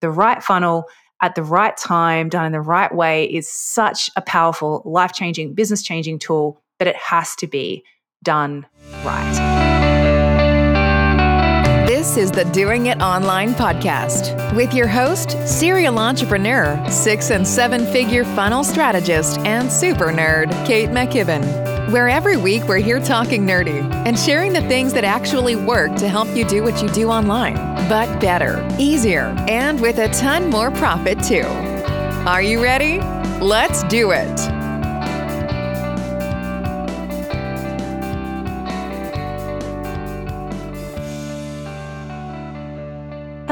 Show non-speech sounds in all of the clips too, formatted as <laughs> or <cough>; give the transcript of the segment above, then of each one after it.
the right funnel at the right time, done in the right way, is such a powerful, life changing, business changing tool that it has to be done right. This is the Doing It Online podcast with your host, serial entrepreneur, six and seven figure funnel strategist, and super nerd, Kate McKibben. Where every week we're here talking nerdy and sharing the things that actually work to help you do what you do online, but better, easier, and with a ton more profit too. Are you ready? Let's do it.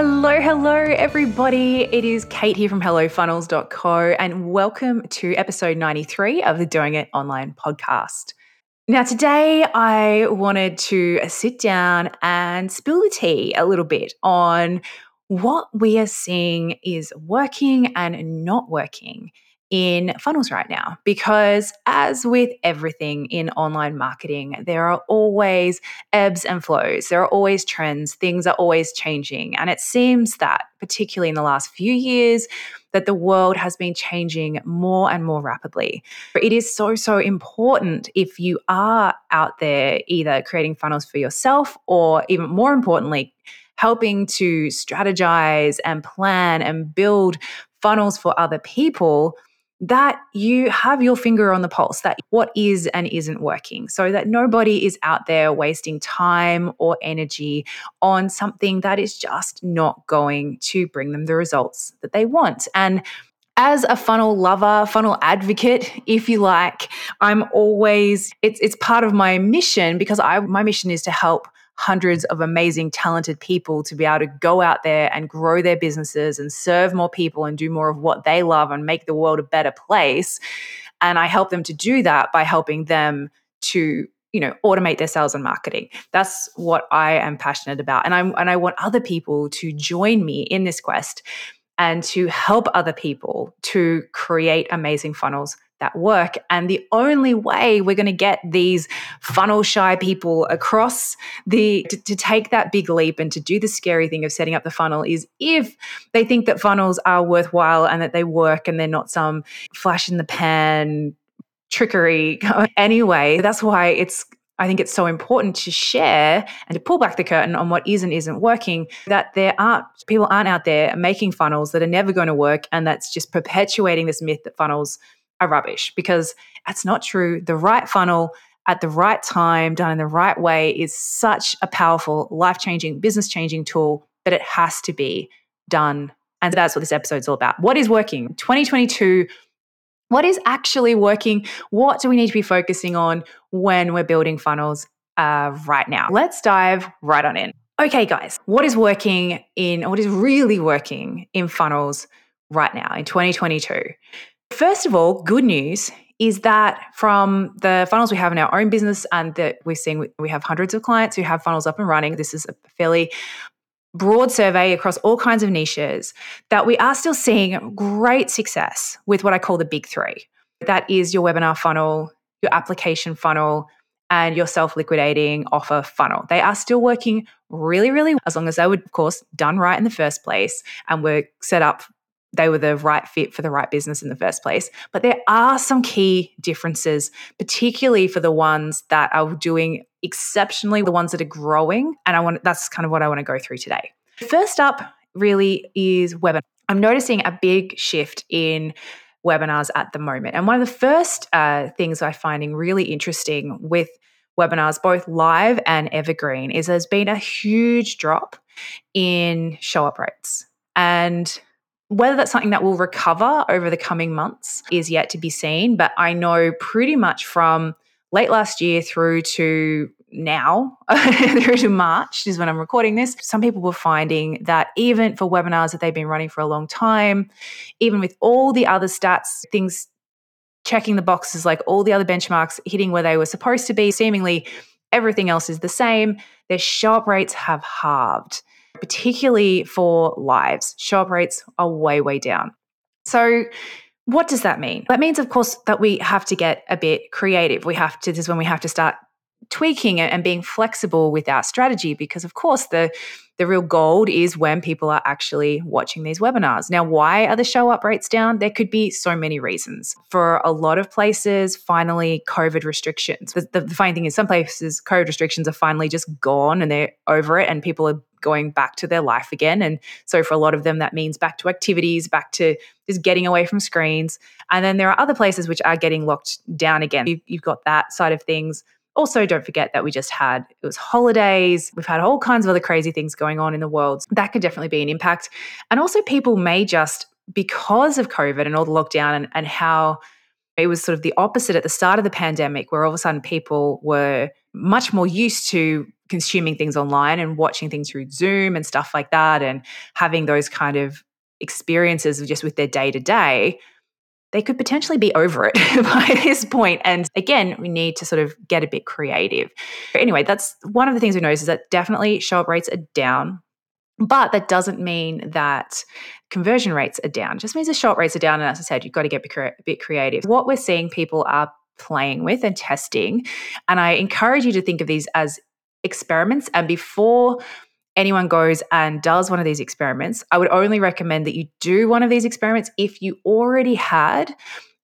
Hello, hello, everybody. It is Kate here from HelloFunnels.co, and welcome to episode 93 of the Doing It Online podcast. Now, today I wanted to sit down and spill the tea a little bit on what we are seeing is working and not working in funnels right now. Because, as with everything in online marketing, there are always ebbs and flows, there are always trends, things are always changing. And it seems that, particularly in the last few years, that the world has been changing more and more rapidly. It is so, so important if you are out there either creating funnels for yourself or, even more importantly, helping to strategize and plan and build funnels for other people that you have your finger on the pulse, that what is and isn't working, so that nobody is out there wasting time or energy on something that is just not going to bring them the results that they want. And as a funnel lover, funnel advocate, if you like, I'm always it's it's part of my mission because I my mission is to help hundreds of amazing, talented people to be able to go out there and grow their businesses and serve more people and do more of what they love and make the world a better place. And I help them to do that by helping them to you know automate their sales and marketing that's what i am passionate about and i and i want other people to join me in this quest and to help other people to create amazing funnels that work. And the only way we're going to get these funnel shy people across the to, to, take that big leap and to do the scary thing of setting up the funnel is if they think that funnels are worthwhile and that they work and they're not some flash in the pan trickery <laughs> anyway. That's why it's I think it's so important to share and to pull back the curtain on what is and isn't working. That there aren't people aren't out there making funnels that are never going to work, and that's just perpetuating this myth that funnels are rubbish because that's not true. The right funnel at the right time, done in the right way, is such a powerful, life changing, business changing tool that it has to be done. And that's what this episode's all about. What is working? 2022. What is actually working? What do we need to be focusing on when we're building funnels uh, right now? Let's dive right on in. Okay, guys, what is working in, what is really working in funnels right now in 2022? First of all, good news is that from the funnels we have in our own business and that we're seeing we have hundreds of clients who have funnels up and running. This is a fairly broad survey across all kinds of niches that we are still seeing great success with what I call the big three. That is your webinar funnel, your application funnel, and your self liquidating offer funnel. They are still working really, really well, as long as they were, of course, done right in the first place and were set up they were the right fit for the right business in the first place. But there are some key differences, particularly for the ones that are doing exceptionally, the ones that are growing. And I want that's kind of what I want to go through today. First up, really, is webinar. I'm noticing a big shift in webinars at the moment. And one of the first uh, things I'm finding really interesting with webinars, both live and evergreen, is there's been a huge drop in show up rates. And whether that's something that will recover over the coming months is yet to be seen. But I know pretty much from late last year through to now, <laughs> through to March is when I'm recording this, some people were finding that even for webinars that they've been running for a long time, even with all the other stats, things checking the boxes, like all the other benchmarks hitting where they were supposed to be, seemingly everything else is the same, their show up rates have halved particularly for lives. Show up rates are way, way down. So, what does that mean? That means, of course, that we have to get a bit creative. We have to, this is when we have to start tweaking and being flexible with our strategy because, of course, the the real gold is when people are actually watching these webinars. Now, why are the show up rates down? There could be so many reasons. For a lot of places, finally, COVID restrictions. The, the, the funny thing is, some places, COVID restrictions are finally just gone and they're over it, and people are going back to their life again. And so, for a lot of them, that means back to activities, back to just getting away from screens. And then there are other places which are getting locked down again. You've, you've got that side of things also, don't forget that we just had it was holidays. We've had all kinds of other crazy things going on in the world. That could definitely be an impact. And also, people may just, because of COVID and all the lockdown and, and how it was sort of the opposite at the start of the pandemic, where all of a sudden people were much more used to consuming things online and watching things through Zoom and stuff like that, and having those kind of experiences just with their day to day they could potentially be over it <laughs> by this point. And again, we need to sort of get a bit creative. But Anyway, that's one of the things we notice is that definitely show up rates are down. But that doesn't mean that conversion rates are down. It just means the show up rates are down. And as I said, you've got to get a bit creative. What we're seeing people are playing with and testing. And I encourage you to think of these as experiments. And before anyone goes and does one of these experiments, I would only recommend that you do one of these experiments if you already had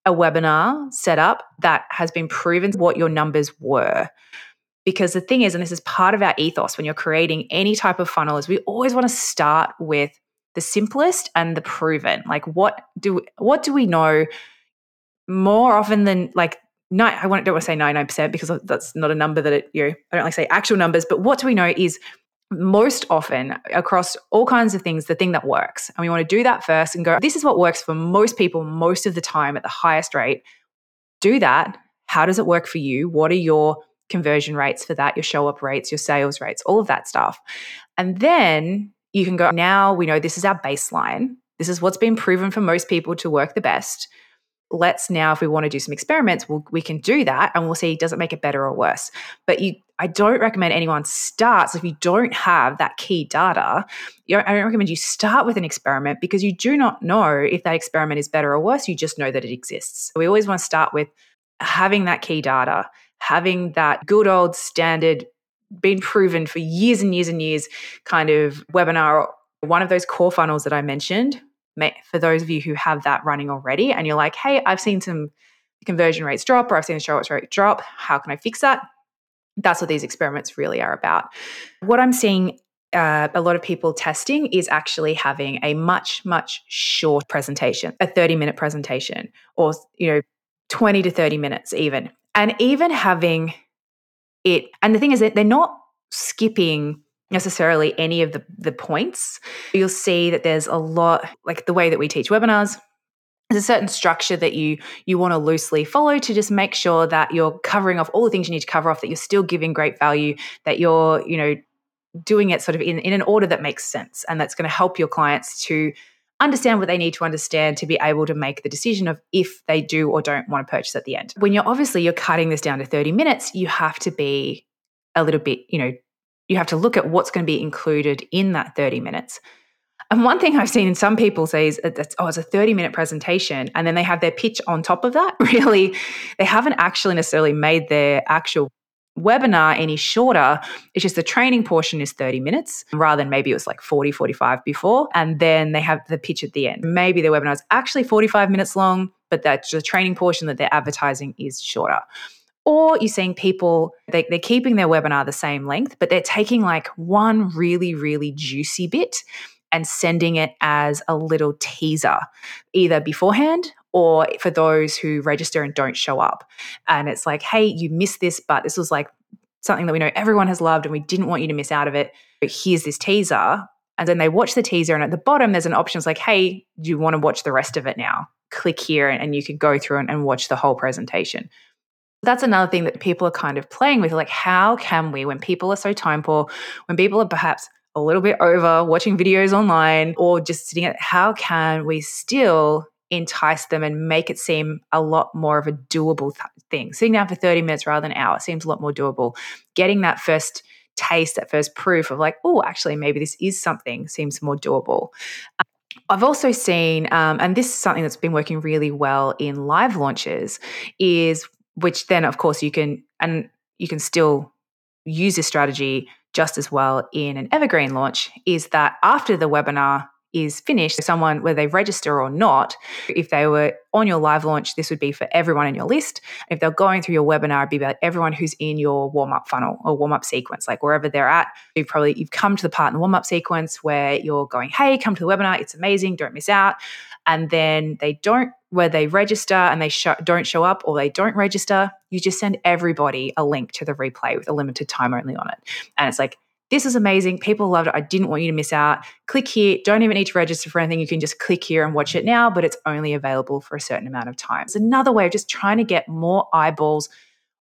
a webinar set up that has been proven what your numbers were. Because the thing is, and this is part of our ethos when you're creating any type of funnel, is we always want to start with the simplest and the proven. Like what do what do we know more often than like no, I don't want to say 99% because that's not a number that it, you know, I don't like say actual numbers, but what do we know is most often across all kinds of things the thing that works and we want to do that first and go this is what works for most people most of the time at the highest rate. Do that. How does it work for you? What are your conversion rates for that? Your show up rates your sales rates all of that stuff. And then you can go now we know this is our baseline. This is what's been proven for most people to work the best let's now if we want to do some experiments we'll, we can do that and we'll see does it make it better or worse? But you i don't recommend anyone starts if you don't have that key data know, i don't recommend you start with an experiment because you do not know if that experiment is better or worse you just know that it exists. We always want to start with having that key data having that good old standard been proven for years and years and years kind of webinar one of those core funnels that i mentioned for those of you who have that running already and you're like, hey, I've seen some conversion rates drop or I've seen the show rate drop. How can I fix that? That's what these experiments really are about. What I'm seeing uh, a lot of people testing is actually having a much, much short presentation, a 30 minute presentation, or, you know, 20 to 30 minutes even. And even having it, and the thing is that they're not skipping necessarily any of the, the points. You'll see that there's a lot, like the way that we teach webinars, there's a certain structure that you you want to loosely follow to just make sure that you're covering off all the things you need to cover off that you're still giving great value that you're you know doing it sort of in, in an order that makes sense and that's going to help your clients to understand what they need to understand to be able to make the decision of if they do or don't want to purchase at the end when you're obviously you're cutting this down to 30 minutes you have to be a little bit you know you have to look at what's going to be included in that 30 minutes. And one thing I've seen in some people say is that, oh, it's a 30 minute presentation. And then they have their pitch on top of that. <laughs> Really, they haven't actually necessarily made their actual webinar any shorter. It's just the training portion is 30 minutes rather than maybe it was like 40, 45 before. And then they have the pitch at the end. Maybe their webinar is actually 45 minutes long, but that's the training portion that they're advertising is shorter. Or you're seeing people, they, they're keeping their webinar the same length, but they're taking like one really, really juicy bit and sending it as a little teaser, either beforehand or for those who register and don't show up. And it's like, hey, you missed this, but this was like something that we know everyone has loved and we didn't want you to miss out of it. But here's this teaser. And then they watch the teaser, and at the bottom, there's an option it's like, hey, do you want to watch the rest of it now? Click here, and, and you can go through and, and watch the whole presentation. That's another thing that people are kind of playing with. Like, how can we, when people are so time poor, when people are perhaps a little bit over watching videos online or just sitting at, how can we still entice them and make it seem a lot more of a doable th- thing? Sitting down for 30 minutes rather than an hour seems a lot more doable. Getting that first taste, that first proof of like, oh, actually, maybe this is something seems more doable. I've also seen, um, and this is something that's been working really well in live launches, is which then of course you can and you can still use this strategy just as well in an evergreen launch is that after the webinar is finished, someone, whether they register or not, if they were on your live launch, this would be for everyone in your list. If they're going through your webinar, it'd be about everyone who's in your warm up funnel or warm up sequence, like wherever they're at. You've probably you've come to the part in the warm up sequence where you're going, "Hey, come to the webinar! It's amazing! Don't miss out." And then they don't, where they register and they don't show up or they don't register, you just send everybody a link to the replay with a limited time only on it, and it's like this is amazing. People loved it. I didn't want you to miss out. Click here. Don't even need to register for anything. You can just click here and watch it now, but it's only available for a certain amount of time. It's another way of just trying to get more eyeballs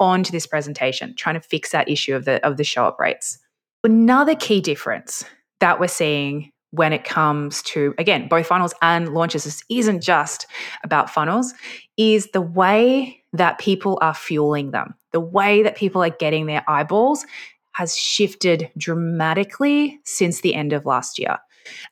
onto this presentation, trying to fix that issue of the of the show up rates. Another key difference that we're seeing when it comes to again both funnels and launches this isn't just about funnels is the way that people are fueling them the way that people are getting their eyeballs has shifted dramatically since the end of last year.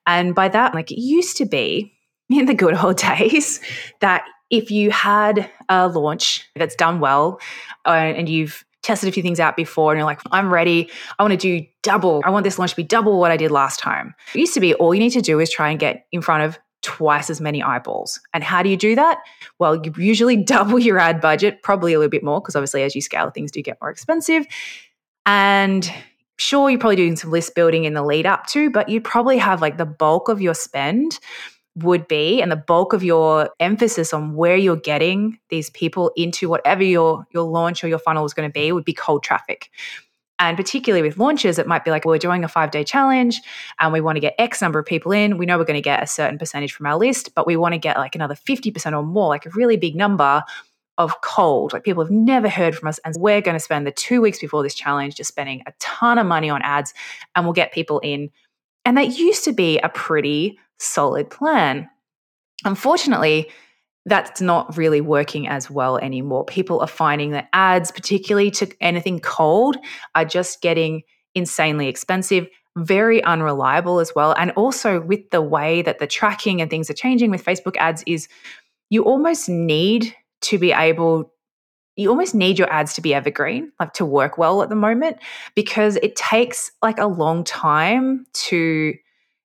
And by that, like it used to be <laughs> in the good old days that if you had a launch that's done well uh, and you've tested a few things out before and you're like, I'm ready. I want to do double. I want this launch to be double what I did last time. It used to be all you need to do is try and get in front of twice as many eyeballs. And how do you do that? Well, you usually <laughs> double your ad budget, probably a little bit more, because obviously as you scale, things do get more expensive. And sure, you're probably doing some list building in the lead up to, but you probably have like the bulk of your spend would be and the bulk of your emphasis on where you're getting these people into whatever your your launch or your funnel is going to be would be cold traffic. And particularly with launches, it might be like, well, we're doing a five day challenge and we want to get X number of people in. We know we're going to get a certain percentage from our list, but we want to get like another 50% or more, like a really big number of cold. Like people have never heard from us. And we're going to spend the two weeks before this challenge just spending a ton of money on ads and we'll get people in. And that used to be a pretty solid plan. Unfortunately, that's not really working as well anymore. People are finding that ads, particularly to anything cold, are just getting insanely expensive, very unreliable as well. And also with the way that the tracking and things are changing with Facebook ads is you almost need to be able you almost need your ads to be evergreen, like to work well at the moment, because it takes like a long time to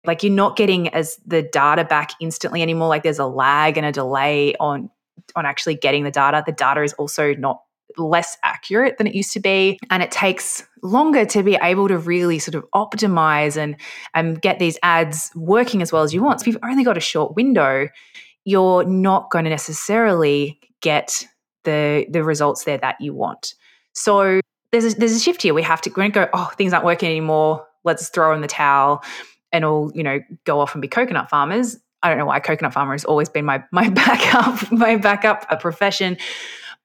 like you're not getting as the data back instantly anymore. Like there's a lag and a delay on on actually getting the data. The data is also not less accurate than it used to be and it takes longer to be able to really sort of optimize and and get these ads working as well as you want. So if you've only got a short window, you're not going to necessarily get the the results there that you want. So there's a, there's a shift here. We have to we go. Oh, things aren't working anymore. Let's throw in the towel and all you know go off and be coconut farmers. I don't know why coconut farmer has always been my my <laughs> backup my backup a profession.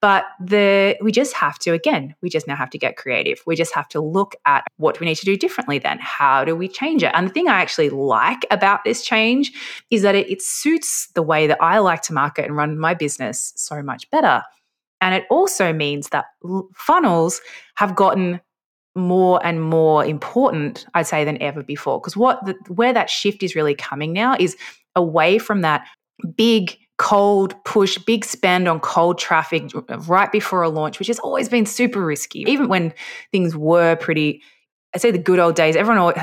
But the we just have to again, we just now have to get creative. We just have to look at what we need to do differently then. How do we change it? And the thing I actually like about this change is that it, it suits the way that I like to market and run my business so much better. And it also means that funnels have gotten more and more important, I'd say, than ever before. Because what the, where that shift is really coming now is away from that big cold push, big spend on cold traffic right before a launch, which has always been super risky. Even when things were pretty, I say the good old days, everyone,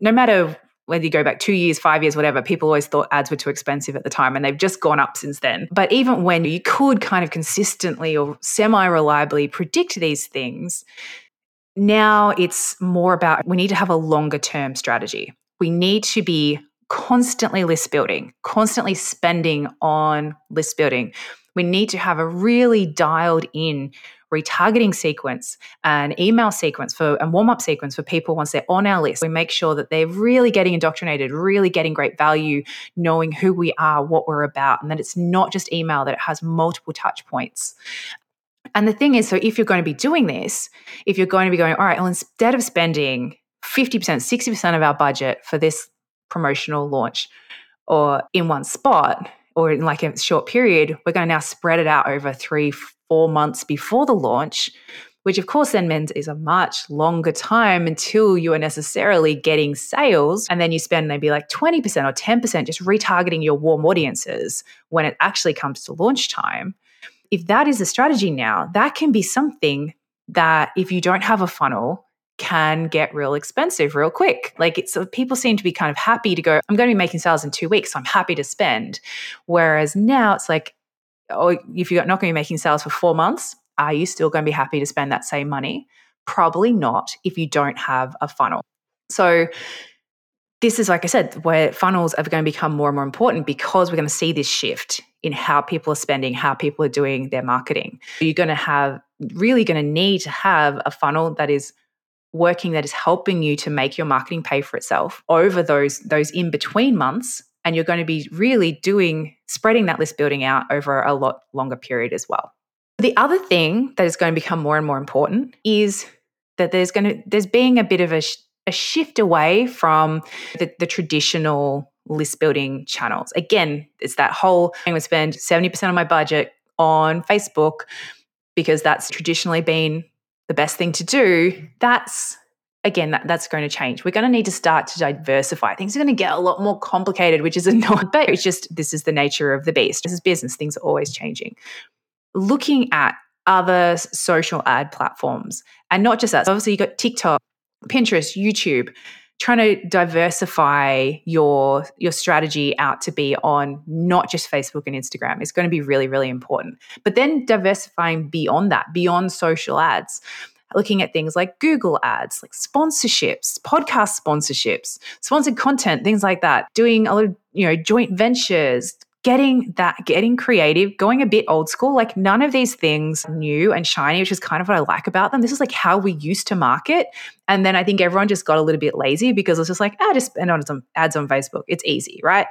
no matter whether you go back two years, five years, whatever, people always thought ads were too expensive at the time and they've just gone up since then. But even when you could kind of consistently or semi reliably predict these things, now it's more about we need to have a longer term strategy. We need to be constantly list building, constantly spending on list building. We need to have a really dialed in retargeting sequence, an email sequence for and warm up sequence for people once they're on our list. We make sure that they're really getting indoctrinated, really getting great value, knowing who we are, what we're about, and that it's not just email, that it has multiple touch points. And the thing is, so if you're going to be doing this, if you're going to be going, all right, well, instead of spending 50%, 60% of our budget for this promotional launch or in one spot or in like a short period, we're going to now spread it out over three, four months before the launch, which of course then means is a much longer time until you are necessarily getting sales. And then you spend maybe like 20% or 10% just retargeting your warm audiences when it actually comes to launch time. If that is a strategy now, that can be something that if you don't have a funnel, can get real expensive real quick. Like it's people seem to be kind of happy to go, I'm going to be making sales in two weeks, so I'm happy to spend. Whereas now it's like, oh, if you're not going to be making sales for four months, are you still going to be happy to spend that same money? Probably not if you don't have a funnel. So this is like I said, where funnels are going to become more and more important because we're going to see this shift in how people are spending, how people are doing their marketing. You're going to have really going to need to have a funnel that is working that is helping you to make your marketing pay for itself over those those in between months and you're going to be really doing spreading that list building out over a lot longer period as well. The other thing that is going to become more and more important is that there's going to there's being a bit of a, a shift away from the, the traditional list building channels. Again, it's that whole I'm going to spend 70% of my budget on Facebook because that's traditionally been the best thing to do. That's again, that, that's going to change. We're going to need to start to diversify. Things are going to get a lot more complicated, which is <laughs> annoying, but it's just this is the nature of the beast. This is business, things are always changing. Looking at other social ad platforms and not just that. So obviously, you've got TikTok, Pinterest, YouTube, trying to diversify your your strategy out to be on not just Facebook and Instagram is going to be really really important. But then diversifying beyond that, beyond social ads looking at things like Google ads, like sponsorships, podcast sponsorships, sponsored content, things like that, doing a lot of, you know, joint ventures, getting that, getting creative, going a bit old school. Like none of these things new and shiny, which is kind of what I like about them. This is like how we used to market. And then I think everyone just got a little bit lazy because it's just like, ah, just spend on some ads on Facebook. It's easy, right?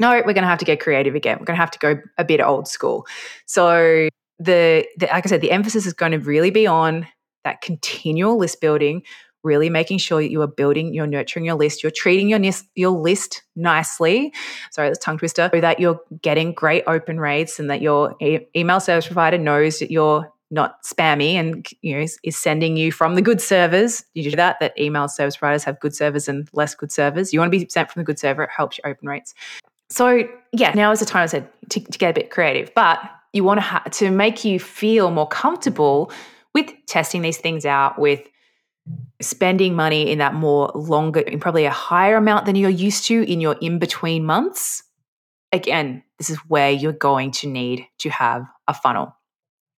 No, we're going to have to get creative again. We're going to have to go a bit old school. So the, the like I said, the emphasis is going to really be on that continual list building, really making sure that you are building, you're nurturing your list, you're treating your, nis- your list nicely. Sorry, that's tongue twister. So that you're getting great open rates and that your e- email service provider knows that you're not spammy and you know is, is, sending you from the good servers. You do that. That email service providers have good servers and less good servers. You want to be sent from the good server. It helps your open rates. So yeah, now is the time I said to, to get a bit creative, but you want to ha- to make you feel more comfortable with testing these things out, with spending money in that more longer, in probably a higher amount than you're used to in your in between months, again, this is where you're going to need to have a funnel.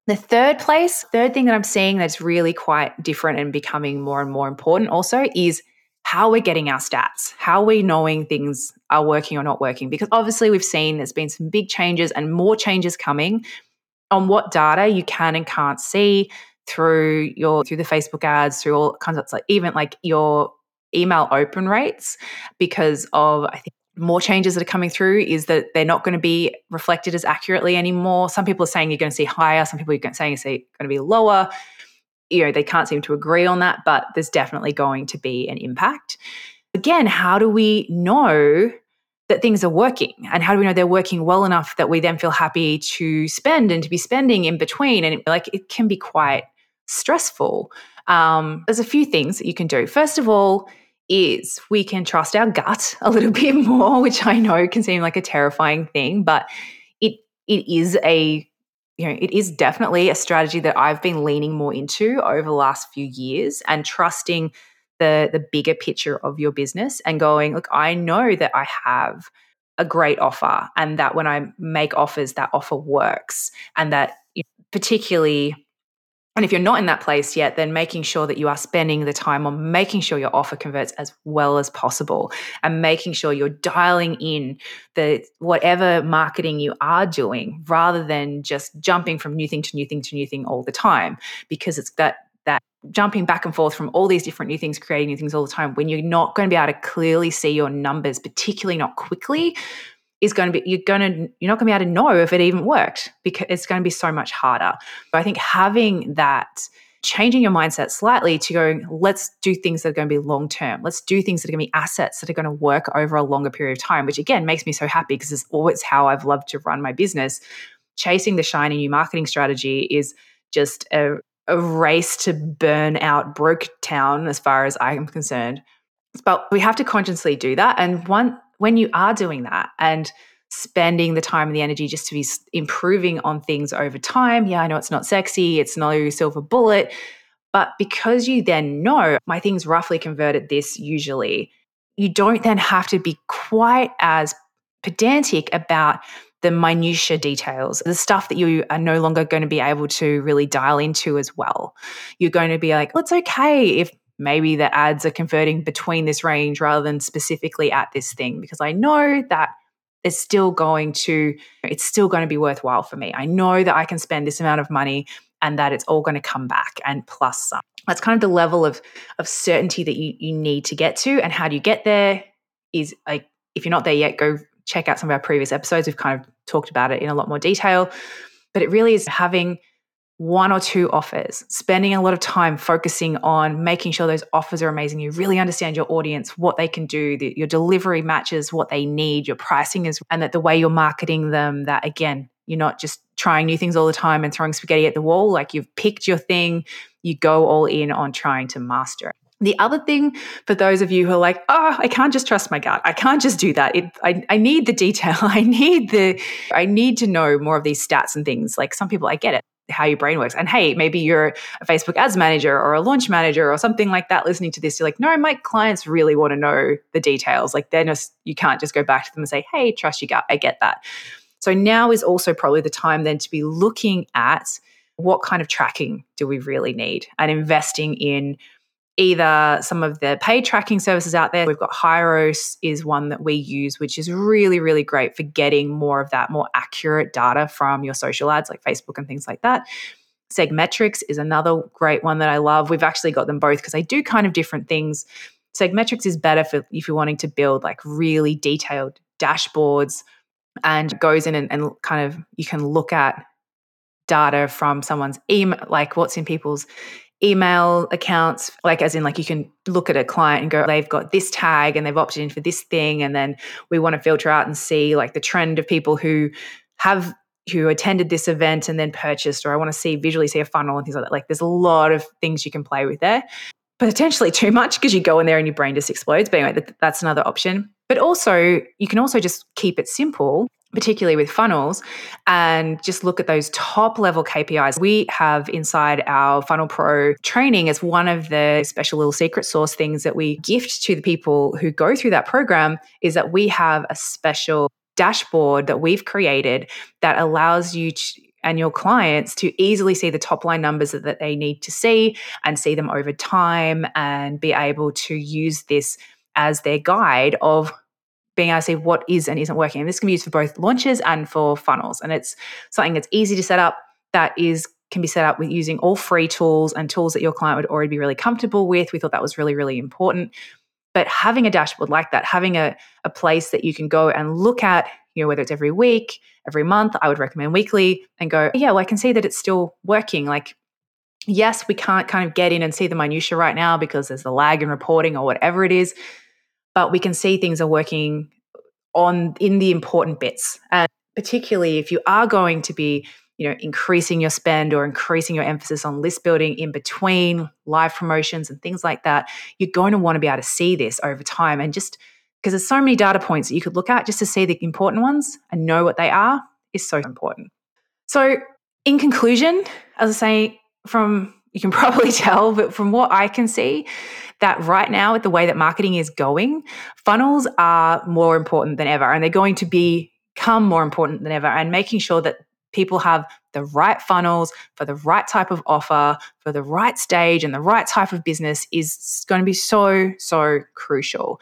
The third place, third thing that I'm seeing that's really quite different and becoming more and more important also is how we're getting our stats, how we're knowing things are working or not working. Because obviously, we've seen there's been some big changes and more changes coming on what data you can and can't see, through your through the Facebook ads, through all kinds of like even like your email open rates because of I think more changes that are coming through is that they're not going to be reflected as accurately anymore. Some people are saying you're going to see higher, some people are saying you're going to be lower. You know, they can't seem to agree on that, but there's definitely going to be an impact. Again, how do we know that things are working and how do we know they're working well enough that we then feel happy to spend and to be spending in between and like it can be quite stressful. Um, there's a few things that you can do. First of all, is we can trust our gut a little <laughs> bit more, which I know can seem like a terrifying thing, but it it is a you know, it is definitely a strategy that I've been leaning more into over the last few years and trusting the the bigger picture of your business and going, look, I know that I have a great offer and that when I make offers, that offer works and that particularly and if you're not in that place yet, then making sure that you are spending the time on making sure your offer converts as well as possible and making sure you're dialing in the whatever marketing you are doing rather than just jumping from new thing to new thing to new thing all the time. Because it's that that jumping back and forth from all these different new things creating new things all the time when you're not going to be able to clearly see your numbers particularly not quickly is going to be you're going to you're not going to be able to know if it even worked because it's going to be so much harder. But I think having that changing your mindset slightly to going let's do things that are going to be long term let's do things that are going to be assets that are going to work over a longer period of time which again makes me so happy because it's always how i've loved to run my business. Chasing the shiny new marketing strategy is just a, a race to burn out broke town as far as i'm concerned. But we have to consciously do that. And one when you are doing that and spending the time and the energy just to be improving on things over time, yeah, I know it's not sexy, it's no silver bullet, But because you then know my thing's roughly converted this usually, you don't then have to be quite as pedantic about the minutia details, the stuff that you are no longer going to be able to really dial into as well. You're going to be like, well, it's okay if maybe the ads are converting between this range rather than specifically at this thing, because I know that it's still going to it's still going to be worthwhile for me. I know that I can spend this amount of money and that it's all going to come back and plus some. That's kind of the level of of certainty that you you need to get to and how do you get there is like if you're not there yet go check out some of our previous episodes. We've kind of talked about it in a lot more detail. But it really is having one or two offers, spending a lot of time focusing on making sure those offers are amazing. You really understand your audience, what they can do, that your delivery matches what they need, your pricing is, and that the way you're marketing them, that again, you're not just trying new things all the time and throwing spaghetti at the wall. Like you've picked your thing, you go all in on trying to master it. The other thing for those of you who are like, oh, I can't just trust my gut. I can't just do that. It, I, I need the detail. <laughs> I need the, I need to know more of these stats and things. Like some people, I get it, how your brain works. And hey, maybe you're a Facebook ads manager or a launch manager or something like that listening to this. You're like, no, my clients really want to know the details. Like they're just, you can't just go back to them and say, hey, trust your gut. I get that. So now is also probably the time then to be looking at what kind of tracking do we really need and investing in either some of the paid tracking services out there. We've got Hyros is one that we use, which is really, really great for getting more of that more accurate data from your social ads like Facebook and things like that. Segmetrics is another great one that I love. We've actually got them both because they do kind of different things. Segmetrics is better for if you're wanting to build like really detailed dashboards and goes in and, and kind of you can look at data from someone's email, like what's in people's email accounts, like as in like you can look at a client and go, they've got this tag and they've opted in for this thing. And then we want to filter out and see like the trend of people who have who attended this event and then purchased, or I want to see visually see a funnel and things like that. Like there's a lot of things you can play with there. Potentially too much because you go in there and your brain just explodes. But anyway, that's another option. But also, you can also just keep it simple particularly with funnels, and just look at those top level KPIs. We have inside our Funnel Pro training as one of the special little secret sauce things that we gift to the people who go through that program is that we have a special dashboard that we've created that allows you to and your clients to easily see the top line numbers that, that they need to see and see them over time and be able to use this as their guide of being able to see what is and isn't working. And this can be used for both launches and for funnels. And it's something that's easy to set up that is can be set up with using all free tools and tools that your client would already be really comfortable with. We thought that was really, really important. But having a dashboard like that, having a, a place that you can go and look at, you know, whether it's every week, every month, I would recommend weekly and go, yeah, well, I can see that it's still working. Like, yes, we can't kind of get in and see the minutia right now because there's the lag in reporting or whatever it is but we can see things are working on in the important bits. And particularly if you are going to be you know increasing your spend or increasing your emphasis on list building in between live promotions and things like that you're going to want to be able to see this over time and just because there's so many data points that you could look at just to see the important ones and know what they are is so important so in conclusion as i say from you can <laughs> probably tell but from what i can see that right now, with the way that marketing is going, funnels are more important than ever, and they're going to become more important than ever. And making sure that people have the right funnels for the right type of offer, for the right stage, and the right type of business is going to be so, so crucial.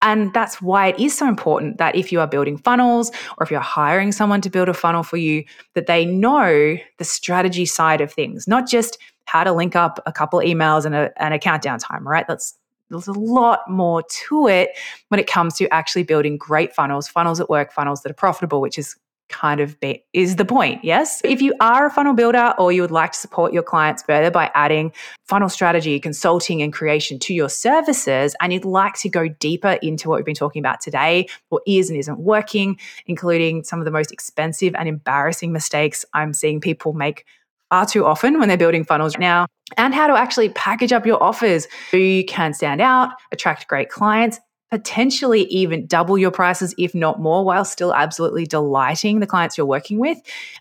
And that's why it is so important that if you are building funnels or if you're hiring someone to build a funnel for you, that they know the strategy side of things, not just how to link up a couple emails and a, and a countdown time, right? That's there's a lot more to it when it comes to actually building great funnels, funnels that work, funnels that are profitable, which is kind of be, is the point. Yes. If you are a funnel builder or you would like to support your clients further by adding funnel strategy, consulting, and creation to your services, and you'd like to go deeper into what we've been talking about today, what is and isn't working, including some of the most expensive and embarrassing mistakes I'm seeing people make far too often when they're building funnels now, and how to actually package up your offers so you can stand out, attract great clients, potentially even double your prices, if not more, while still absolutely delighting the clients you're working with,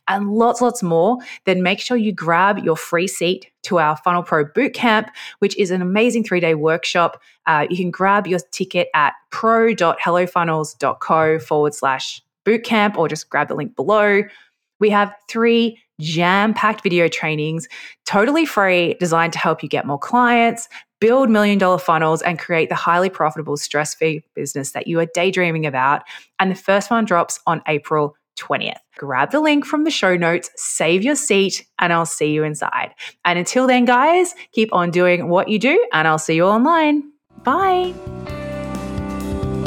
and lots, lots more, then make sure you grab your free seat to our Funnel Pro Bootcamp, which is an amazing three day workshop. Uh, you can grab your ticket at pro.hellofunnels.co forward slash bootcamp or just grab the link below. We have three jam packed video trainings, totally free, designed to help you get more clients, build million dollar funnels, and create the highly profitable, stress free business that you are daydreaming about. And the first one drops on April 20th. Grab the link from the show notes, save your seat, and I'll see you inside. And until then, guys, keep on doing what you do, and I'll see you online. Bye.